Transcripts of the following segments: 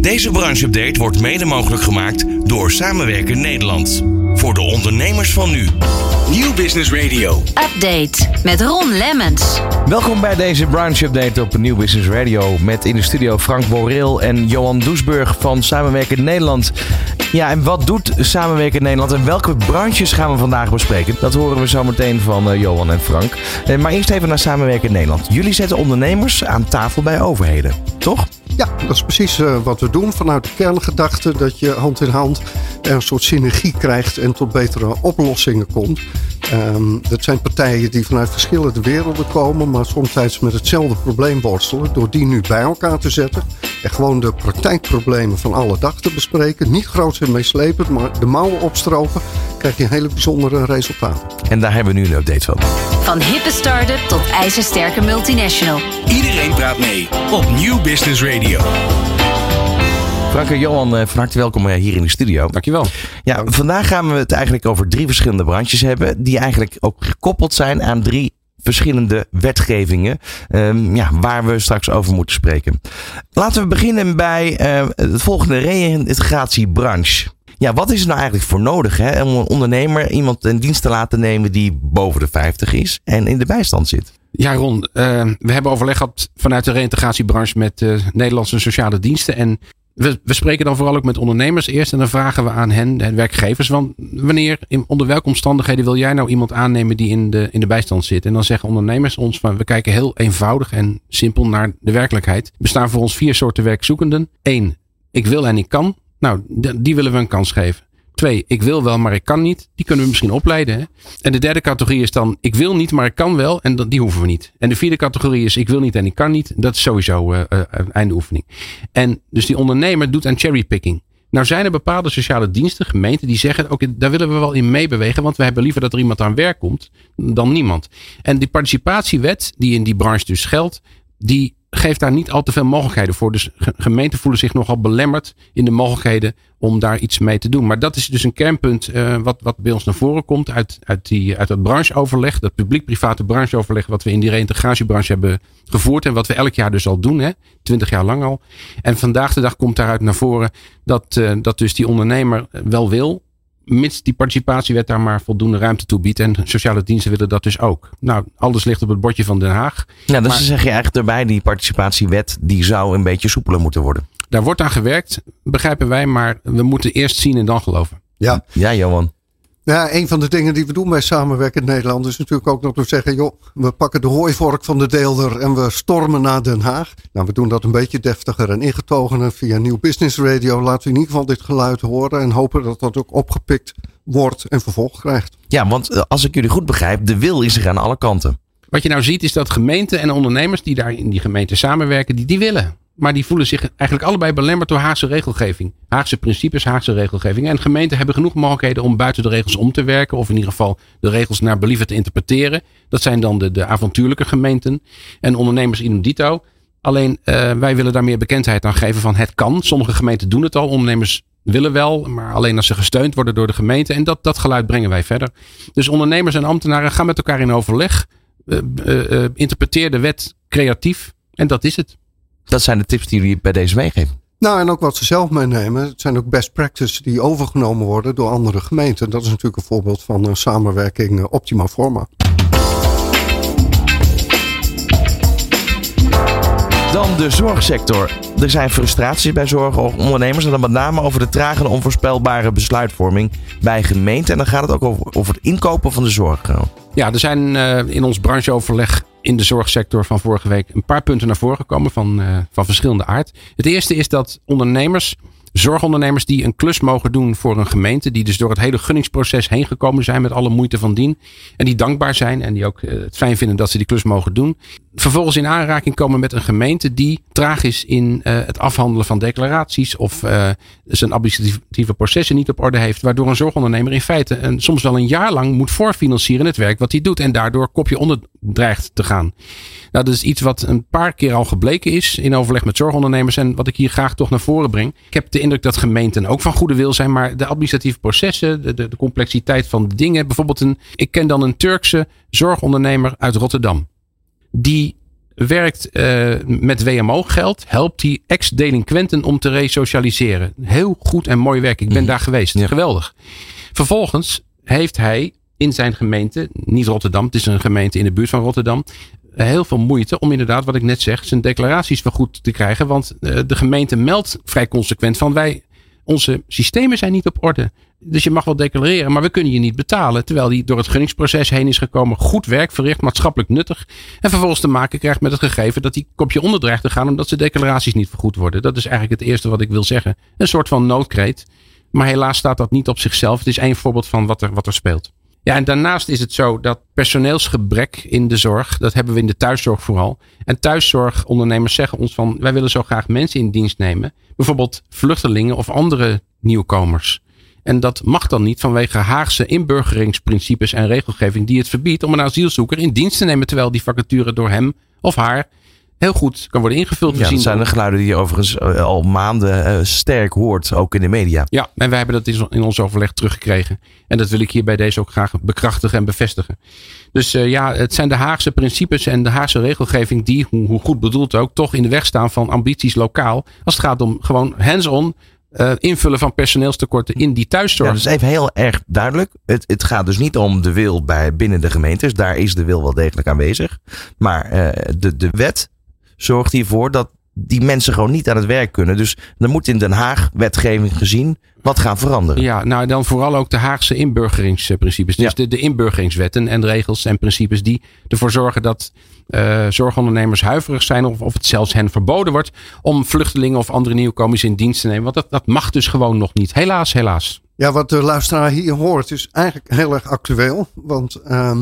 Deze brancheupdate wordt mede mogelijk gemaakt door Samenwerken Nederland. Voor de ondernemers van nu. Nieuw Business Radio. Update met Ron Lemmens. Welkom bij deze Branch Update op Nieuw Business Radio. Met in de studio Frank Boreel en Johan Doesburg van Samenwerken Nederland. Ja, en wat doet Samenwerken Nederland en welke branches gaan we vandaag bespreken? Dat horen we zo meteen van uh, Johan en Frank. Uh, maar eerst even naar Samenwerken Nederland. Jullie zetten ondernemers aan tafel bij overheden, toch? Ja, dat is precies uh, wat we doen vanuit de kerngedachte dat je hand in hand een soort synergie krijgt en tot betere oplossingen komt. Um, dat zijn partijen die vanuit verschillende werelden komen, maar soms met hetzelfde probleem worstelen. Door die nu bij elkaar te zetten en gewoon de praktijkproblemen van alle dag te bespreken. Niet groot en meeslepend, maar de mouwen opstropen, krijg je hele bijzondere resultaten. En daar hebben we nu een update van. Van hippe start-up tot ijzersterke multinational. Iedereen praat mee op Nieuw Business Radio. Frank en Johan, eh, van harte welkom eh, hier in de studio. Dankjewel. Ja, vandaag gaan we het eigenlijk over drie verschillende branches hebben. Die eigenlijk ook gekoppeld zijn aan drie verschillende wetgevingen. Um, ja, waar we straks over moeten spreken. Laten we beginnen bij uh, het volgende reïntegratiebranche. Ja, wat is er nou eigenlijk voor nodig hè, om een ondernemer iemand een dienst te laten nemen die boven de 50 is en in de bijstand zit? Ja, Ron, uh, we hebben overleg gehad vanuit de reïntegratiebranche met uh, Nederlandse sociale diensten. En we, we, spreken dan vooral ook met ondernemers eerst en dan vragen we aan hen, de werkgevers, want wanneer, in, onder welke omstandigheden wil jij nou iemand aannemen die in de, in de bijstand zit? En dan zeggen ondernemers ons van, we kijken heel eenvoudig en simpel naar de werkelijkheid. Er bestaan voor ons vier soorten werkzoekenden. Eén, ik wil en ik kan. Nou, die willen we een kans geven. Twee, ik wil wel, maar ik kan niet. Die kunnen we misschien opleiden. Hè? En de derde categorie is dan, ik wil niet, maar ik kan wel. En die hoeven we niet. En de vierde categorie is, ik wil niet en ik kan niet. Dat is sowieso uh, uh, einde oefening. En dus die ondernemer doet aan cherrypicking. Nou zijn er bepaalde sociale diensten, gemeenten, die zeggen: Oké, daar willen we wel in meebewegen, want we hebben liever dat er iemand aan werk komt dan niemand. En die participatiewet, die in die branche dus geldt, die geeft daar niet al te veel mogelijkheden voor. Dus gemeenten voelen zich nogal belemmerd in de mogelijkheden om daar iets mee te doen. Maar dat is dus een kernpunt uh, wat, wat bij ons naar voren komt uit, uit, die, uit dat brancheoverleg, dat publiek-private brancheoverleg, wat we in die reïntegratiebranche hebben gevoerd en wat we elk jaar dus al doen, hè, 20 jaar lang al. En vandaag de dag komt daaruit naar voren dat, uh, dat dus die ondernemer wel wil, mits die participatiewet daar maar voldoende ruimte toe biedt. En sociale diensten willen dat dus ook. Nou, alles ligt op het bordje van Den Haag. Ja, dus maar, zeg je eigenlijk erbij, die participatiewet die zou een beetje soepeler moeten worden. Daar wordt aan gewerkt, begrijpen wij, maar we moeten eerst zien en dan geloven. Ja, ja Johan. Ja, een van de dingen die we doen bij Samenwerken Nederland is natuurlijk ook dat we zeggen, joh, we pakken de hooivork van de deelder en we stormen naar Den Haag. Nou, we doen dat een beetje deftiger en ingetogener via Nieuw Business Radio. Laten we in ieder geval dit geluid horen en hopen dat dat ook opgepikt wordt en vervolg krijgt. Ja, want als ik jullie goed begrijp, de wil is er aan alle kanten. Wat je nou ziet is dat gemeenten en ondernemers die daar in die gemeente samenwerken, die, die willen. Maar die voelen zich eigenlijk allebei belemmerd door Haagse regelgeving. Haagse principes, Haagse regelgeving. En gemeenten hebben genoeg mogelijkheden om buiten de regels om te werken. Of in ieder geval de regels naar believen te interpreteren. Dat zijn dan de, de avontuurlijke gemeenten. En ondernemers in dito. Alleen uh, wij willen daar meer bekendheid aan geven van het kan. Sommige gemeenten doen het al. Ondernemers willen wel, maar alleen als ze gesteund worden door de gemeente. En dat, dat geluid brengen wij verder. Dus ondernemers en ambtenaren gaan met elkaar in overleg. Uh, interpreteer de wet creatief. En dat is het. Dat zijn de tips die jullie bij deze meegeven. Nou, en ook wat ze zelf meenemen. Het zijn ook best practices die overgenomen worden door andere gemeenten. Dat is natuurlijk een voorbeeld van een samenwerking Optima Forma. Dan de zorgsector. Er zijn frustraties bij zorgondernemers en dan met name over de trage en onvoorspelbare besluitvorming bij gemeenten. En dan gaat het ook over, over het inkopen van de zorg. Ja, er zijn uh, in ons brancheoverleg in de zorgsector van vorige week een paar punten naar voren gekomen van, uh, van verschillende aard. Het eerste is dat ondernemers zorgondernemers die een klus mogen doen voor een gemeente. Die dus door het hele gunningsproces heen gekomen zijn met alle moeite van dien. En die dankbaar zijn en die ook het fijn vinden dat ze die klus mogen doen. Vervolgens in aanraking komen met een gemeente die traag is in uh, het afhandelen van declaraties. Of uh, zijn administratieve processen niet op orde heeft. Waardoor een zorgondernemer in feite een, soms wel een jaar lang moet voorfinancieren het werk wat hij doet. En daardoor kopje onder dreigt te gaan. Nou, dat is iets wat een paar keer al gebleken is in overleg met zorgondernemers. En wat ik hier graag toch naar voren breng. Ik heb de indruk dat gemeenten ook van goede wil zijn. Maar de administratieve processen, de, de, complexiteit van dingen. Bijvoorbeeld een, ik ken dan een Turkse zorgondernemer uit Rotterdam. Die werkt uh, met WMO-geld, helpt hij ex-delinquenten om te resocialiseren. Heel goed en mooi werk. Ik ben mm. daar geweest. Ja. Geweldig. Vervolgens heeft hij in zijn gemeente, niet Rotterdam, het is een gemeente in de buurt van Rotterdam, heel veel moeite om inderdaad, wat ik net zeg, zijn declaraties vergoed te krijgen. Want uh, de gemeente meldt vrij consequent van wij, onze systemen zijn niet op orde. Dus je mag wel declareren, maar we kunnen je niet betalen. Terwijl die door het gunningsproces heen is gekomen, goed werk verricht, maatschappelijk nuttig. En vervolgens te maken krijgt met het gegeven dat die kopje onder dreigt te gaan omdat zijn declaraties niet vergoed worden. Dat is eigenlijk het eerste wat ik wil zeggen. Een soort van noodkreet. Maar helaas staat dat niet op zichzelf. Het is één voorbeeld van wat er, wat er speelt. Ja, en daarnaast is het zo dat personeelsgebrek in de zorg, dat hebben we in de thuiszorg vooral. En thuiszorgondernemers zeggen ons van, wij willen zo graag mensen in dienst nemen. Bijvoorbeeld vluchtelingen of andere nieuwkomers. En dat mag dan niet vanwege Haagse inburgeringsprincipes en regelgeving die het verbiedt om een asielzoeker in dienst te nemen terwijl die vacature door hem of haar heel goed kan worden ingevuld. Ja, dat zijn de geluiden die je overigens eh, al maanden uh, sterk hoort, ook in de media. Ja, en wij hebben dat in ons overleg teruggekregen. En dat wil ik hier bij deze ook graag bekrachtigen en bevestigen. Dus uh, ja, het zijn de Haagse principes en de Haagse regelgeving die, hoe, hoe goed bedoeld ook, toch in de weg staan van ambities lokaal. Als het gaat om gewoon hands-on uh, invullen van personeelstekorten in die thuiszorg. Ja, dat is even heel erg duidelijk. Het, het gaat dus niet om de wil bij binnen de gemeentes. Daar is de wil wel degelijk aanwezig. Maar de, de wet zorgt hiervoor dat die mensen gewoon niet aan het werk kunnen. Dus er moet in Den Haag wetgeving gezien wat gaan veranderen. Ja, nou dan vooral ook de Haagse inburgeringsprincipes. Dus de, de inburgeringswetten en regels en principes die ervoor zorgen dat uh, zorgondernemers huiverig zijn of, of het zelfs hen verboden wordt om vluchtelingen of andere nieuwkomers in dienst te nemen. Want dat, dat mag dus gewoon nog niet. Helaas, helaas. Ja, wat de luisteraar hier hoort is eigenlijk heel erg actueel. Want uh,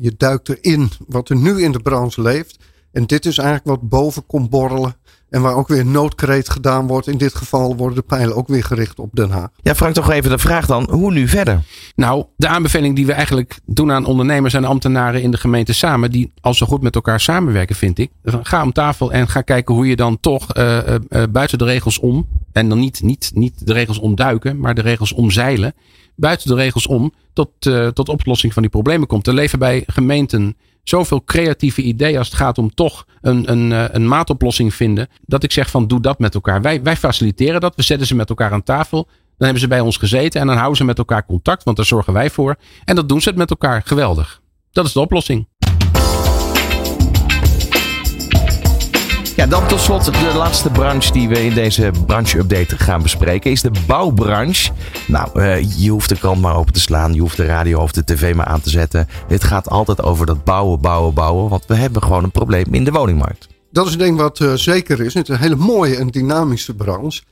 je duikt erin wat er nu in de branche leeft. En dit is eigenlijk wat boven komt borrelen. En waar ook weer noodkreet gedaan wordt. In dit geval worden de pijlen ook weer gericht op Den Haag. Ja, Frank, toch even de vraag dan. Hoe nu verder? Nou, de aanbeveling die we eigenlijk doen aan ondernemers en ambtenaren in de gemeente samen. Die al zo goed met elkaar samenwerken, vind ik. Ga om tafel en ga kijken hoe je dan toch uh, uh, buiten de regels om. En dan niet, niet, niet de regels omduiken, maar de regels omzeilen. Buiten de regels om tot, uh, tot oplossing van die problemen komt. Er leven bij gemeenten zoveel creatieve ideeën als het gaat om toch een, een, eh, een maatoplossing vinden. Dat ik zeg van doe dat met elkaar. Wij, wij faciliteren dat. We zetten ze met elkaar aan tafel. Dan hebben ze bij ons gezeten en dan houden ze met elkaar contact. Want daar zorgen wij voor. En dat doen ze het met elkaar. Geweldig. Dat is de oplossing. Ja, dan tot slot de laatste branche die we in deze branche-update gaan bespreken is de bouwbranche. Nou, uh, je hoeft de krant maar open te slaan, je hoeft de radio of de tv maar aan te zetten. Dit gaat altijd over dat bouwen, bouwen, bouwen, want we hebben gewoon een probleem in de woningmarkt. Dat is een ding wat uh, zeker is. Het is een hele mooie en dynamische branche.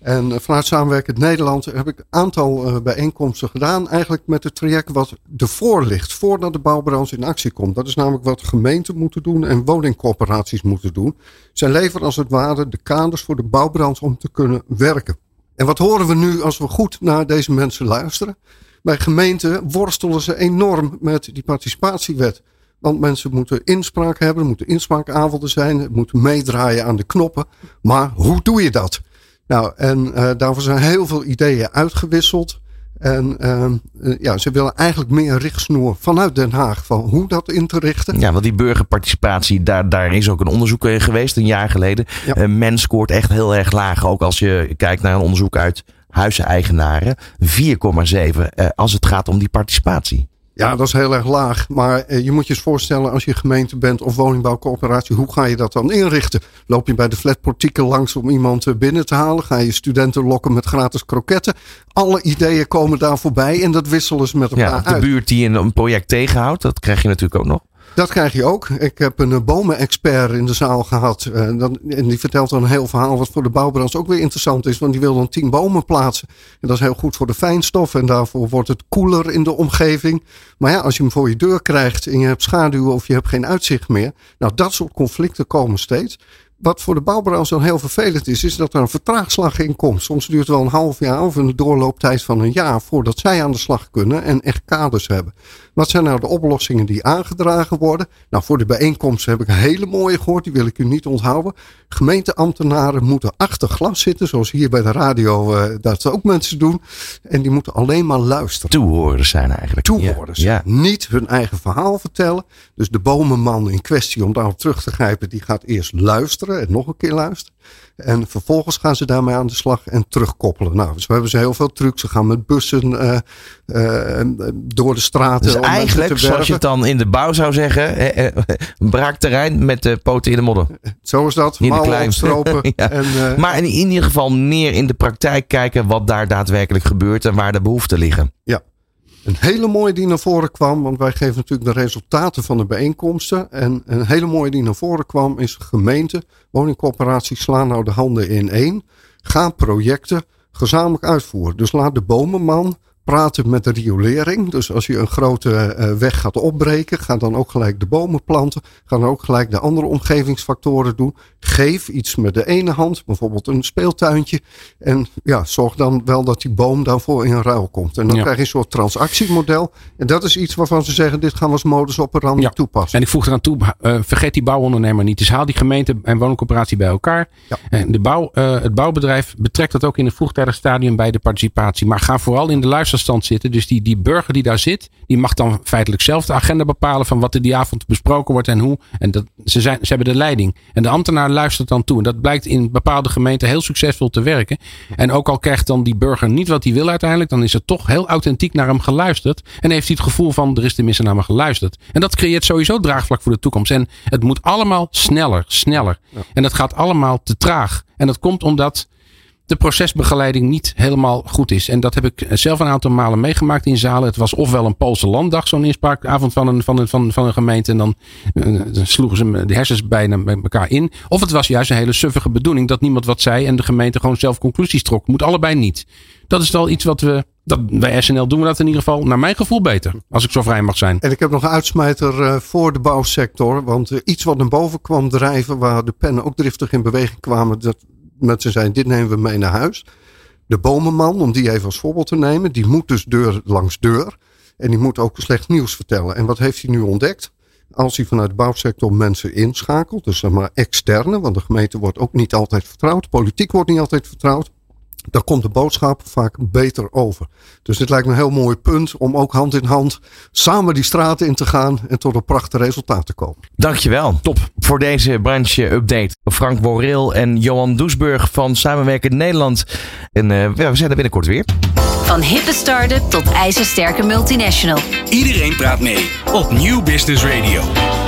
En eh, vanuit Samenwerkend Nederland heb ik een aantal uh, bijeenkomsten gedaan. Eigenlijk met het traject wat ervoor ligt. Voordat de bouwbranche in actie komt. Dat is namelijk wat gemeenten moeten doen en woningcorporaties moeten doen. Zij leveren als het ware de kaders voor de bouwbranche om te kunnen werken. En wat horen we nu als we goed naar deze mensen luisteren? Bij gemeenten worstelen ze enorm met die participatiewet. Want mensen moeten inspraak hebben, er moeten inspraakavonden zijn, moeten meedraaien aan de knoppen. Maar hoe doe je dat? Nou, en uh, daarvoor zijn heel veel ideeën uitgewisseld. En uh, ja, ze willen eigenlijk meer richtsnoer vanuit Den Haag van hoe dat in te richten. Ja, want die burgerparticipatie, daar, daar is ook een onderzoek in geweest een jaar geleden. Ja. Uh, men scoort echt heel erg laag. Ook als je kijkt naar een onderzoek uit huizeneigenaren. 4,7 als het gaat om die participatie. Ja, dat is heel erg laag. Maar eh, je moet je eens voorstellen als je gemeente bent of woningbouwcoöperatie. Hoe ga je dat dan inrichten? Loop je bij de flatportieken langs om iemand eh, binnen te halen? Ga je studenten lokken met gratis kroketten? Alle ideeën komen daar voorbij en dat wisselen ze met elkaar ja, de uit. De buurt die een project tegenhoudt, dat krijg je natuurlijk ook nog. Dat krijg je ook. Ik heb een bomenexpert in de zaal gehad. En die vertelt dan een heel verhaal wat voor de bouwbranche ook weer interessant is. Want die wil dan tien bomen plaatsen. En dat is heel goed voor de fijnstof. En daarvoor wordt het koeler in de omgeving. Maar ja, als je hem voor je deur krijgt en je hebt schaduw of je hebt geen uitzicht meer. Nou, dat soort conflicten komen steeds. Wat voor de bouwbranche dan heel vervelend is, is dat er een vertraagslag in komt. Soms duurt het wel een half jaar of een doorlooptijd van een jaar voordat zij aan de slag kunnen en echt kaders hebben. Wat zijn nou de oplossingen die aangedragen worden? Nou, voor de bijeenkomsten heb ik een hele mooie gehoord, die wil ik u niet onthouden. Gemeenteambtenaren moeten achter glas zitten, zoals hier bij de radio uh, dat ook mensen doen. En die moeten alleen maar luisteren. Toehoorders zijn eigenlijk. Toehoorders. Ja. Niet hun eigen verhaal vertellen. Dus de bomenman in kwestie, om daarop terug te grijpen, die gaat eerst luisteren en nog een keer luisteren. En vervolgens gaan ze daarmee aan de slag en terugkoppelen. Nou, dus we hebben ze heel veel trucs. Ze gaan met bussen uh, uh, door de straten. Dus eigenlijk, zoals je het dan in de bouw zou zeggen, eh, braakterrein met de poten in de modder. Zo is dat. Niet klein. ja. en, uh, maar in, in ieder geval meer in de praktijk kijken wat daar daadwerkelijk gebeurt en waar de behoeften liggen. Ja, een hele mooie die naar voren kwam, want wij geven natuurlijk de resultaten van de bijeenkomsten. En een hele mooie die naar voren kwam is gemeente, woningcorporaties slaan nou de handen in één. Gaan projecten gezamenlijk uitvoeren. Dus laat de bomenman praten met de riolering. Dus als je een grote uh, weg gaat opbreken, ga dan ook gelijk de bomen planten. Ga dan ook gelijk de andere omgevingsfactoren doen. Geef iets met de ene hand, bijvoorbeeld een speeltuintje. En ja, zorg dan wel dat die boom daarvoor in ruil komt. En dan ja. krijg je een soort transactiemodel. En dat is iets waarvan ze zeggen, dit gaan we als modus operandi ja. toepassen. En ik voeg eraan toe, uh, vergeet die bouwondernemer niet. Dus haal die gemeente en woningcoöperatie bij elkaar. Ja. En de bouw, uh, het bouwbedrijf betrekt dat ook in een vroegtijdig stadium bij de participatie. Maar ga vooral in de luister stand zitten. Dus die, die burger die daar zit, die mag dan feitelijk zelf de agenda bepalen van wat er die avond besproken wordt en hoe. En dat, ze, zijn, ze hebben de leiding. En de ambtenaar luistert dan toe. En dat blijkt in bepaalde gemeenten heel succesvol te werken. En ook al krijgt dan die burger niet wat hij wil uiteindelijk, dan is er toch heel authentiek naar hem geluisterd. En heeft hij het gevoel van er is tenminste naar me geluisterd. En dat creëert sowieso draagvlak voor de toekomst. En het moet allemaal sneller, sneller. Ja. En dat gaat allemaal te traag. En dat komt omdat de procesbegeleiding niet helemaal goed is. En dat heb ik zelf een aantal malen meegemaakt in zalen. Het was ofwel een Poolse landdag, zo'n inspraakavond van een, van, een, van, van een gemeente. En dan, uh, sloegen ze de hersens bijna met elkaar in. Of het was juist een hele suffige bedoeling dat niemand wat zei en de gemeente gewoon zelf conclusies trok. Moet allebei niet. Dat is wel iets wat we. Dat, bij SNL doen we dat in ieder geval, naar mijn gevoel, beter. Als ik zo vrij mag zijn. En ik heb nog een uitsmijter uh, voor de bouwsector. Want uh, iets wat naar boven kwam drijven, waar de pennen ook driftig in beweging kwamen. Dat met ze zijn, dit nemen we mee naar huis. De bomenman, om die even als voorbeeld te nemen, die moet dus deur langs deur. En die moet ook slecht nieuws vertellen. En wat heeft hij nu ontdekt? Als hij vanuit de bouwsector mensen inschakelt, dus zeg maar externe, want de gemeente wordt ook niet altijd vertrouwd, politiek wordt niet altijd vertrouwd dan komt de boodschap vaak beter over. Dus dit lijkt me een heel mooi punt om ook hand in hand samen die straten in te gaan en tot een prachtig resultaat te komen. Dankjewel. Top. Voor deze branche-update. Frank Boreel en Johan Doesburg van Samenwerken Nederland. En uh, we zijn er binnenkort weer. Van hippe start-up tot ijzersterke multinational. Iedereen praat mee op Nieuw Business Radio.